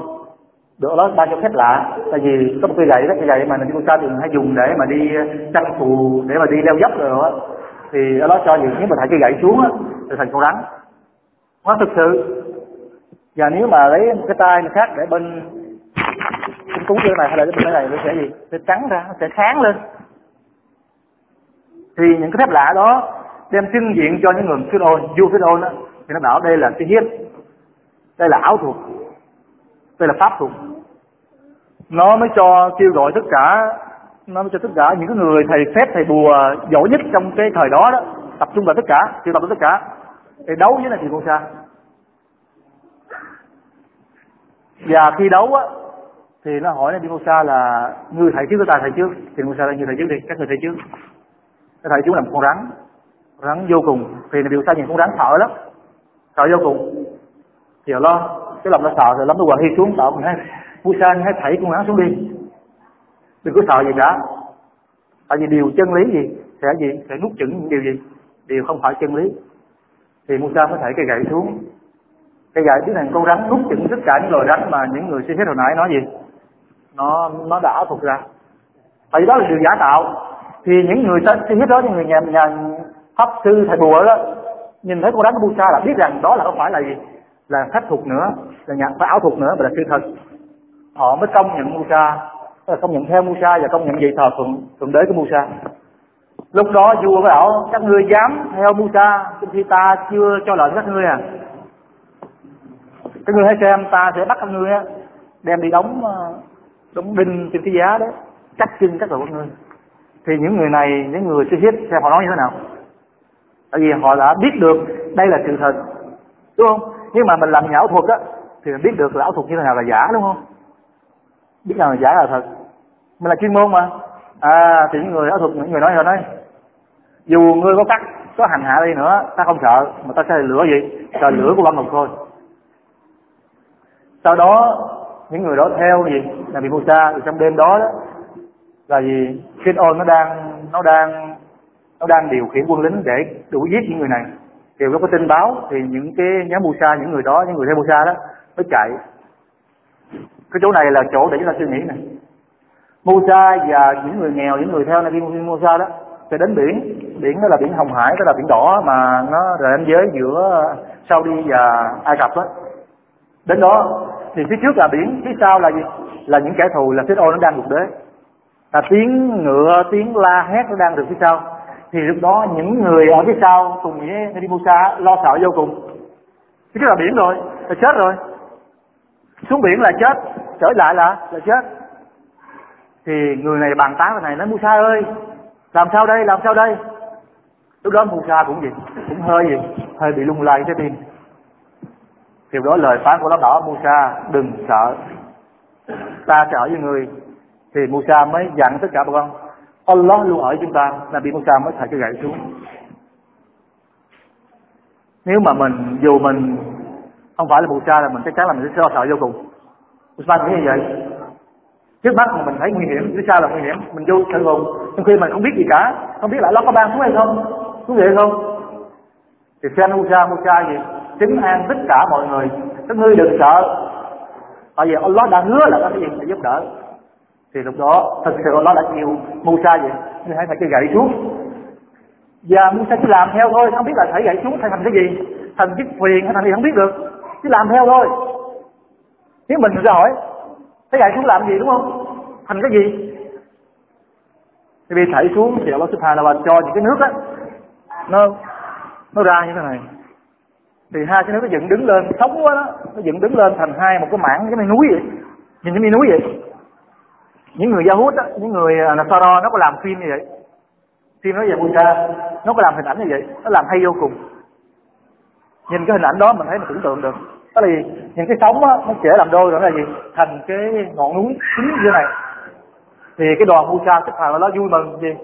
Được đó ban cho phép lạ. Tại vì có một cây gậy đó cây gậy mà người Musa thường hay dùng để mà đi ờ, chăn phù để mà đi leo dốc rồi đó thì ở đó cho những nếu mà thả cây gậy xuống á thì thành con rắn. Nó thực sự và nếu mà lấy một cái tay khác để bên cái cúng cái này hay là cái bên cái này, nó sẽ gì? Sẽ trắng ra, nó sẽ sáng lên. Thì những cái phép lạ đó đem trưng diện cho những người phiết ôn du phiết ôn đó, thì nó bảo đây là cái hiếp. Đây là ảo thuật. Đây là pháp thuật. Nó mới cho kêu gọi tất cả, nó mới cho tất cả những cái người thầy phép, thầy bùa giỏi nhất trong cái thời đó đó, tập trung vào tất cả, triệu tập tất cả. Để đấu với này thì con sao và khi đấu á, thì nó hỏi Nabi Musa là người thầy trước, ta thầy trước. Thì Musa là người thầy trước đi, các người thầy trước. Cái thầy trước là một con rắn rắn vô cùng. Thì Nabi Musa nhìn con rắn sợ lắm, sợ vô cùng. Thì lo, cái lòng nó sợ rồi lắm nó quỳ hi xuống, sợ mình nói Musa hãy thảy con rắn xuống đi. Đừng có sợ gì cả. Tại vì điều chân lý gì, sẽ gì, sẽ nuốt chửng những điều gì điều không phải chân lý. Thì Musa mới thảy cây gậy xuống cái gậy biến thành con rắn nuốt chửng tất cả những loài rắn mà những người suy xét hồi nãy nói gì? Nó nó đã thuộc ra. Tại vì đó là điều giả tạo. Thì những người suy xét đó, những người nhà nhà pháp sư thầy bùa đó, nhìn thấy con rắn bu Musa là biết rằng đó là không phải là gì? Là phép thuật nữa, là nhà, phải ảo thuật nữa, mà là sự thật. Họ mới công nhận Musa sa ờ, công nhận theo Musa và công nhận vị thờ thượng thượng đế của Musa lúc đó vua mới bảo, các ngươi dám theo Musa trong khi ta chưa cho lệnh các ngươi à? Các ngươi hãy xem ta sẽ bắt các ngươi á, đem đi đóng ờ, đóng đinh trên cái giá đó cắt chân các đầu các ngươi thì những người này, những người chưa hiếp xem họ nói như thế nào? Tại vì họ đã biết được đây là sự thật, đúng không? Nhưng mà mình làm nhà ảo thuật á, thì mình biết được là ảo thuật như thế nào là giả, đúng không? Biết nào là giả là thật. Mình là chuyên môn mà. À thì những người ảo thuật, những người nói rồi nói, dù ngươi có cắt, có hành hạ đi nữa, ta không sợ, mà ta sẽ lửa gì? Sợ lửa của băng ngọc thôi sau đó, những người đó theo gì? Là bị Musa thì trong đêm đó đó, là gì? Kinh ôn nó đang nó đang nó đang điều khiển quân lính để đuổi giết những người này. Thì nó có tin báo, thì những cái nhóm Musa những người đó, những người theo Musa đó, mới chạy. Cái chỗ này là chỗ để chúng ta suy nghĩ này. Musa và những người nghèo, những người theo Nabi Musa đó, sẽ đến biển. Biển đó là biển Hồng Hải, đó là biển đỏ mà nó ranh giới giữa Saudi và Ai Cập đó đến đó, thì phía trước là biển, phía sau là gì? Là những kẻ thù, là Pharaoh nó đang ngục đế. Là tiếng ngựa, tiếng la hét nó đang được phía sau. Thì lúc đó những người ở phía sau cùng với Nabi Musa lo sợ vô cùng. Chứ là biển rồi, là chết rồi. Xuống biển là chết, trở lại là là chết. Thì người này bàn tán cái này nói Musa ơi, làm sao đây, làm sao đây? Lúc đó Musa cũng gì, cũng hơi gì, hơi bị lung lay cái tim. Điều đó lời phán của lá đỏ, Musa, đừng sợ. Ta sẽ ở với người. Thì Musa mới dặn tất cả bà con, Allah luôn ở chúng ta. Nabi Musa mới thả cái gậy xuống. Nếu mà mình, dù mình không phải là Musa là mình chắc chắn là mình sẽ lo sợ vô cùng. Musa nghĩ như vậy. Trước mắt mình thấy nguy hiểm, phía sau là nguy hiểm. Mình vô sợ hồn. Trong khi mình không biết gì cả, không biết là Allah có ban xuống hay không, xuống vậy không. Thì xem Musa Musa gì? Chứng an tất cả mọi người. Các ngươi đừng sợ. Tại vì Allah đã hứa là có cái gì sẽ giúp đỡ. Thì lúc đó, thật sự Allah đã chịu Musa vậy, ngươi hãy phải cái gậy xuống. Và Musa chỉ làm theo thôi, không biết là phải gậy xuống thành thành cái gì, thành chiếc thuyền hay thành gì không biết được. Chỉ làm theo thôi. Nếu mình ra hỏi? Cái gậy xuống làm gì, đúng không? Thành cái gì? Thì bị thảy xuống thì Allah Subhanahu wa cho những cái nước á. Nó nó ra như thế này thì hai cái nước nó dựng đứng lên sống quá đó nó dựng đứng lên thành hai một cái mảng cái núi vậy. Nhìn cái như núi vậy. Những người Yahud á những người à, Nasara nó có làm phim như vậy. Phim nói về Musa nó có làm hình ảnh như vậy. Nó làm hay vô cùng. Nhìn cái hình ảnh đó mình thấy mình tưởng tượng được. Đó là gì? Những cái sóng đó, nó sẽ làm đôi rồi là gì? Thành cái ngọn núi cứng như thế này. Thì cái đoàn Musa xếp hàng nó vui mừng gì?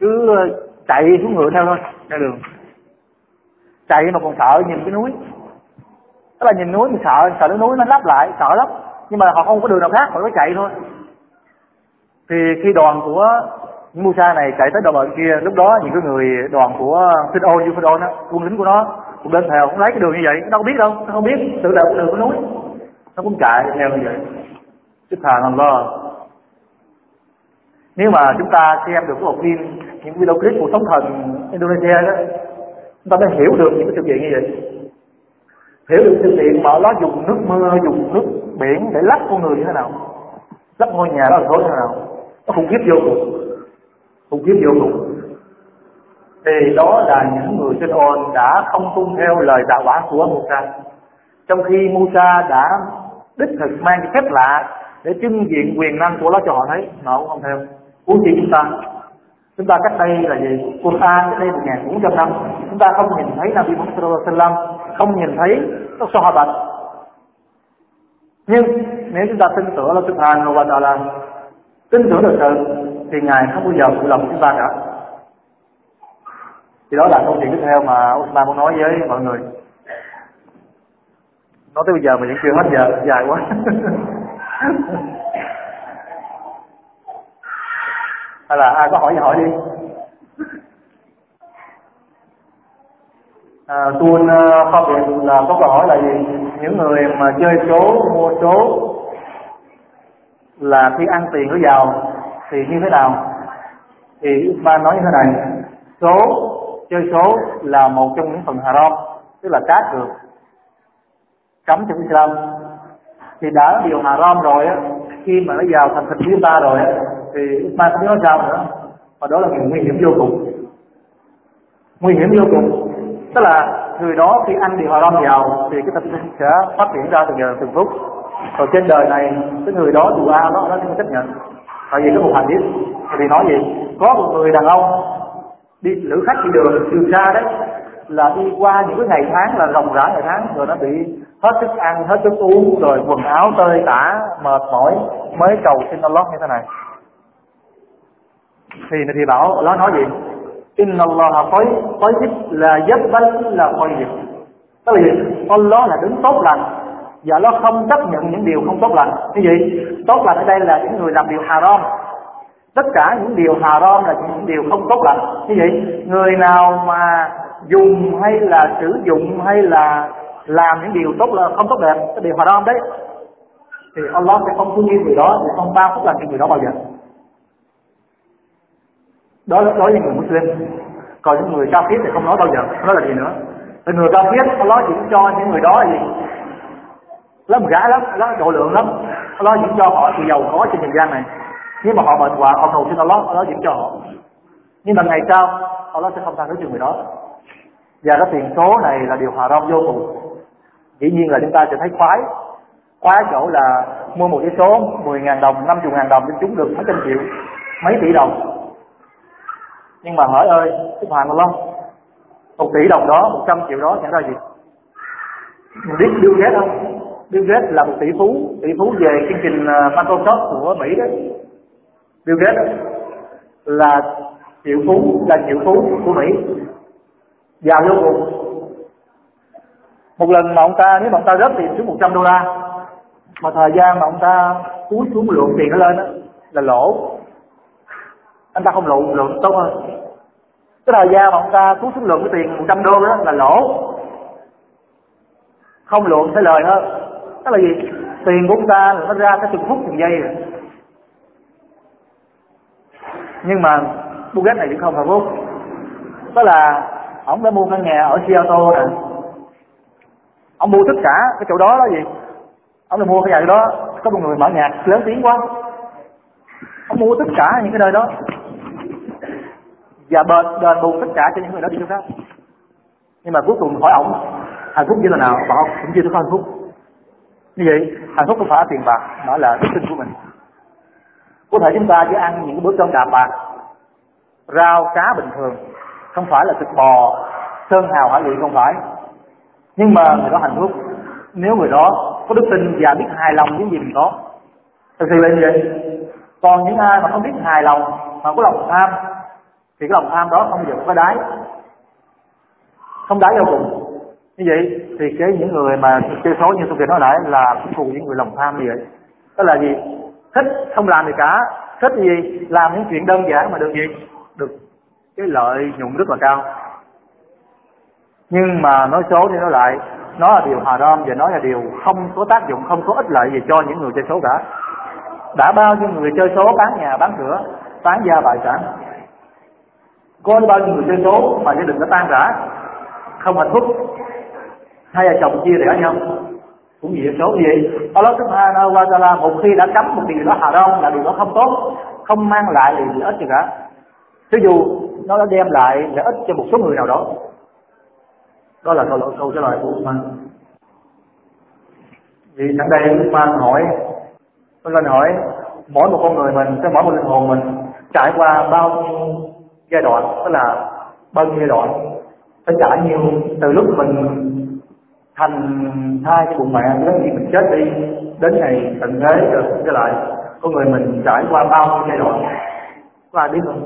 Cứ ờ, chạy xuống ngựa theo thôi theo đường chạy mà còn sợ nhìn cái núi. Tức là nhìn núi mình sợ sợ cái núi nó lắp lại, sợ lắm. Nhưng mà họ không có đường nào khác, họ cứ chạy thôi. Thì khi đoàn của những Musa này chạy tới đầu bờ kia, lúc đó những cái người đoàn của Phêrô như Phêrô đó, quân lính của nó, cũng lên theo cũng lấy cái đường như vậy, nó đâu biết đâu, nó không biết, tự đạo đường của núi. Nó cũng chạy theo như vậy. Chứ thà làm lo. Nếu mà chúng ta xem được cái bộ phim, những video clip của sóng thần Indonesia đó chúng ta mới hiểu được những cái sự kiện như vậy. Hiểu được sự kiện mà nó dùng nước mưa, dùng nước biển để lắp con người như thế nào? Lắp ngôi nhà đó là thế nào? Nó khủng khiếp vô cùng. Khủng khiếp vô cùng. Thì đó là những người trên ôn đã không tuân theo lời đạo quả của Musa. Trong khi Musa đã đích thực mang cái phép lạ để trưng diện quyền năng của nó cho họ thấy mà cũng không theo. Huống chi chúng ta chúng ta cách đây là gì? Quran cách đây một ngàn bốn trăm năm. Chúng ta không nhìn thấy Nabi Muhammad sallallahu alaihi wasallam, không nhìn thấy các bạch nhưng nếu chúng ta tin tưởng Allah subhanahu wa ta'ala, tin tưởng được sự thì ngài không bao giờ phụ lòng chúng ta cả. Thì đó là câu chuyện tiếp theo mà Osman muốn nói với mọi người. Nói tới bây giờ mà vẫn chưa hết giờ, dài quá. hay là ai có hỏi thì hỏi đi. À, tuôn à, kho viện là có câu hỏi là gì? Những người mà chơi số mua số là khi ăn tiền nó vào thì như thế nào? Thì Ba nói như thế này số chơi số là một trong những phần haram tức là cá cược cấm trong Islam. Thì đã điều haram rồi á khi mà nó vào thành thịt chúng ta rồi á thì Usman không biết nói sao nữa. Và đó là những nguy hiểm vô cùng. Nguy hiểm vô cùng. Tức là người đó khi ăn điều haram vào thì cái tâm sinh sẽ phát triển ra từng giờ, từng phút. Còn trên đời này, cái người đó dù ai đó nó sẽ chấp nhận. Tại vì có một hành biết thì nói gì? Có một người đàn ông đi lữ khách đi đường từ xa đấy, là đi qua những cái ngày tháng là ròng rã ngày tháng, rồi nó bị hết thức ăn, hết thức uống, rồi quần áo tơi tả, mệt mỏi, mới cầu xin Allah như thế này thì thì bảo, nó nói gì? Inna Allah tayyib là yaqbal là tayyib tức là gì? Allah là đứng tốt lành, và nó không chấp nhận những điều không tốt lành. Cái gì? Tốt lành ở đây là những người làm điều haram. Tất cả những điều haram là những điều không tốt lành. Như vậy người nào mà dùng hay là sử dụng hay là làm những điều tốt là không tốt đẹp, cái điều haram đấy. Thì Allah sẽ không thương yêu người đó sẽ không ban phúc lành cho người đó bao giờ? Đó là đối với người Muslim. Còn những người cao khiết thì không nói bao giờ nói là gì nữa. Thì người cao khiết Allah chỉ cho những người đó là gì? Lắm gã lắm nó độ lượng lắm. Allah chỉ cho họ sự giàu có trên trần gian này. Nhưng mà họ mệt hoạn họ cầu xin Allah Allah chỉ cho họ. Nhưng mà ngày sau, Allah sẽ không tha thứ cho người đó. Và cái tiền số này là điều hòa rong vô cùng. Dĩ nhiên là chúng ta sẽ thấy khoái. Khoái chỗ là mua một cái số 10.000 đồng 50.000 đồng cho chúng được mấy trăm triệu, mấy tỷ đồng nhưng mà hỏi ơi cái hoàng Allah một tỷ đồng đó một trăm triệu đó chẳng ra gì. Mình biết Bill Gates không? Bill Gates là một tỷ phú tỷ phú về chương trình à, Microsoft của Mỹ đó. Bill Gates là triệu phú là triệu phú của Mỹ. Giàu vô cùng. Một lần mà ông ta nếu mà ông ta rớt tiền xuống 100 đô la mà thời gian mà ông ta cúi xuống lượng tiền nó lên đó, là lỗ anh ta không lượng lượng tốt hơn. Cái thời gian mà ông ta cúi xuống lượng cái tiền 100 đô đó là lỗ. Không lượng sẽ lời hơn. Đó là gì? Tiền của ông ta nó ra cái từng phút, từng giây rồi. Nhưng mà bu ghét này thì không phải phúc. Đó là ông đã mua căn nhà ở Seattle nè. Ông mua tất cả cái chỗ đó là gì? Ông đã mua cái nhà đó. Có một người mở nhạc lớn tiếng quá. Ông mua tất cả những cái nơi đó và đền đền bù tất cả cho những người đó đi chỗ khác nhưng mà cuối cùng hỏi ông hạnh phúc như là nào? Bảo, cũng chưa có hạnh phúc. Như vậy, hạnh phúc không phải tiền bạc, mà là đức tin của mình. Có thể chúng ta chỉ ăn những bữa cơm đạm bạc, rau, cá bình thường, không phải là thịt bò, sơn hào hải luyện không phải. Nhưng mà người đó hạnh phúc. Nếu người đó có đức tin và biết hài lòng những gì mình có, thật sự là như vậy. Còn những ai mà không biết hài lòng, mà có lòng tham thì cái lòng tham đó không dựng có đáy. Không đáy vô cùng. Như vậy, thì cái những người mà chơi số như tôi vừa nói lại là cũng cùng những người lòng tham như vậy. Đó là gì? Thích không làm gì cả. Thích gì? Làm những chuyện đơn giản mà được gì? Được cái lợi nhuận rất là cao. Nhưng mà nói số thì nói lại, nó là điều hà haram và nó là điều không có tác dụng, không có ích lợi gì cho những người chơi số cả. Đã bao nhiêu người chơi số bán nhà, bán cửa, bán gia tài sản có bao nhiêu người chơi số mà gia đình nó tan rã không hạnh phúc? Hai vợ chồng chia rẽ nhau. Cũng vì số gì Allah subhanahu wa ta'ala một khi đã cấm một điều đó đông, là điều đó không tốt không mang lại lợi ích gì cả. Cho dù nó đã đem lại lợi ích cho một số người nào đó. Đó là câu, câu trả lời của Uman vì sẵn đây Uman hỏi tôi lên hỏi mỗi một con người mình cái mỗi một linh hồn mình trải qua bao nhiêu giai đoạn, tức là bao nhiêu giai đoạn. Phải trả nhiều từ lúc mình thành thai của mẹ, đến khi mình chết đi, đến ngày tận thế rồi trở lại con người mình trải qua bao nhiêu giai đoạn có ai biết không?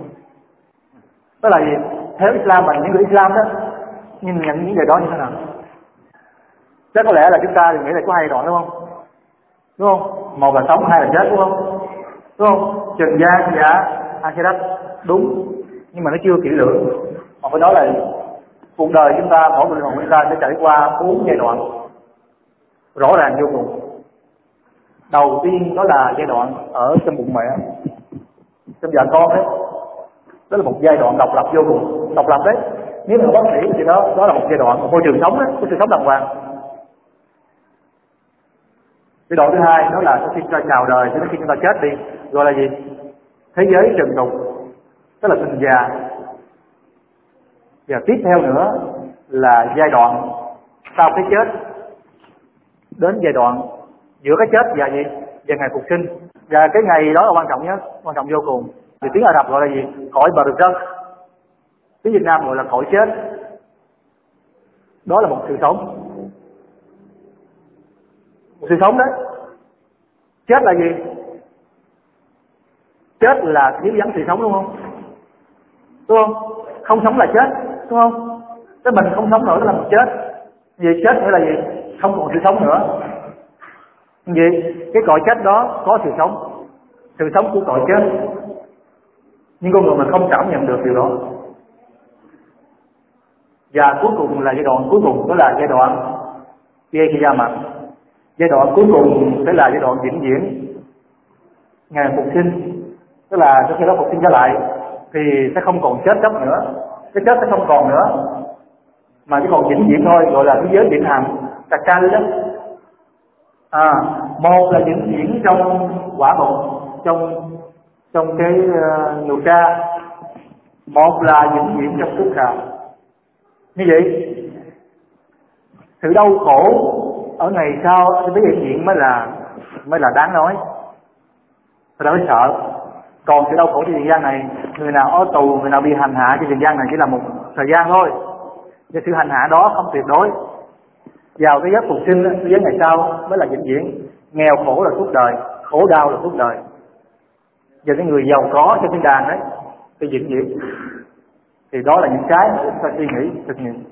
Đó là gì theo Islam và những người Islam đó, nhìn nhận những điều đó như thế nào? Chắc có lẽ là chúng ta thì nghĩ là có hai đoạn, đúng không? Đúng không? Một là sống, hai là chết, đúng không? Đúng không? Trần gian và akhirat, đúng nhưng mà nó chưa kỹ lưỡng. Mà phải nói là cuộc đời chúng ta, mỗi linh hồn chúng ta sẽ trải qua bốn giai đoạn. Rõ ràng vô cùng. Đầu tiên đó là giai đoạn ở trong bụng mẹ. Trong dạ con đấy đó là một giai đoạn độc lập vô cùng. Độc lập đấy. Nếu mà bác sĩ thì đó đó là một giai đoạn. Một môi trường sống đấy môi trường sống đàng hoàng. Giai đoạn thứ hai đó là sau khi chúng ta chào đời cho đến khi chúng ta chết đi, gọi là gì? Thế giới trần tục tức là sinh già và tiếp theo nữa là giai đoạn sau cái chết. Đến giai đoạn giữa cái chết và gì? Và ngày phục sinh. Và cái ngày đó là quan trọng nhất, quan trọng vô cùng. Thì tiếng Ả Rập gọi là gì? Cõi bờ rớt tiếng Việt Nam gọi là cõi chết. Đó là một sự sống. Một sự sống đấy. Chết là gì? Chết là thiếu vắng sự sống, đúng không? Đúng không? Không sống là chết, đúng không? Cái mình không sống nữa là mình chết. Vậy chết nghĩa là gì? Không còn sự sống nữa. Vậy cái cõi chết đó có sự sống. Sự sống của cõi chết. Nhưng con người mình không cảm nhận được điều đó. Và cuối cùng là giai đoạn, cuối cùng đó là giai đoạn ghê khi ra mặt. Giai đoạn cuối cùng sẽ là giai đoạn vĩnh viễn. Ngày phục sinh, tức là sau khi đó phục sinh trở lại thì sẽ không còn chết chóc nữa. Cái chết sẽ không còn nữa. Mà chỉ còn vĩnh viễn thôi gọi là thế giới điện hằng cà ca đó à một là vĩnh viễn trong quả bụng trong trong cái uh, nụ tra một là vĩnh viễn trong tức khả như vậy sự đau khổ ở ngày sau với hiện diện mới là mới là đáng nói. Thật ra mới sợ còn sự đau khổ trên thời gian này, người nào ở tù, người nào bị hành hạ trên thời gian này chỉ là một thời gian thôi. Nhưng sự hành hạ đó không tuyệt đối. Vào cái giấc phục sinh cái giới ngày sau mới là vĩnh viễn. Nghèo khổ là suốt đời, khổ đau là suốt đời. Và cái người giàu có trên thiên đàng đấy cái vĩnh viễn. Thì đó là những cái chúng ta suy nghĩ, thực nghiệm.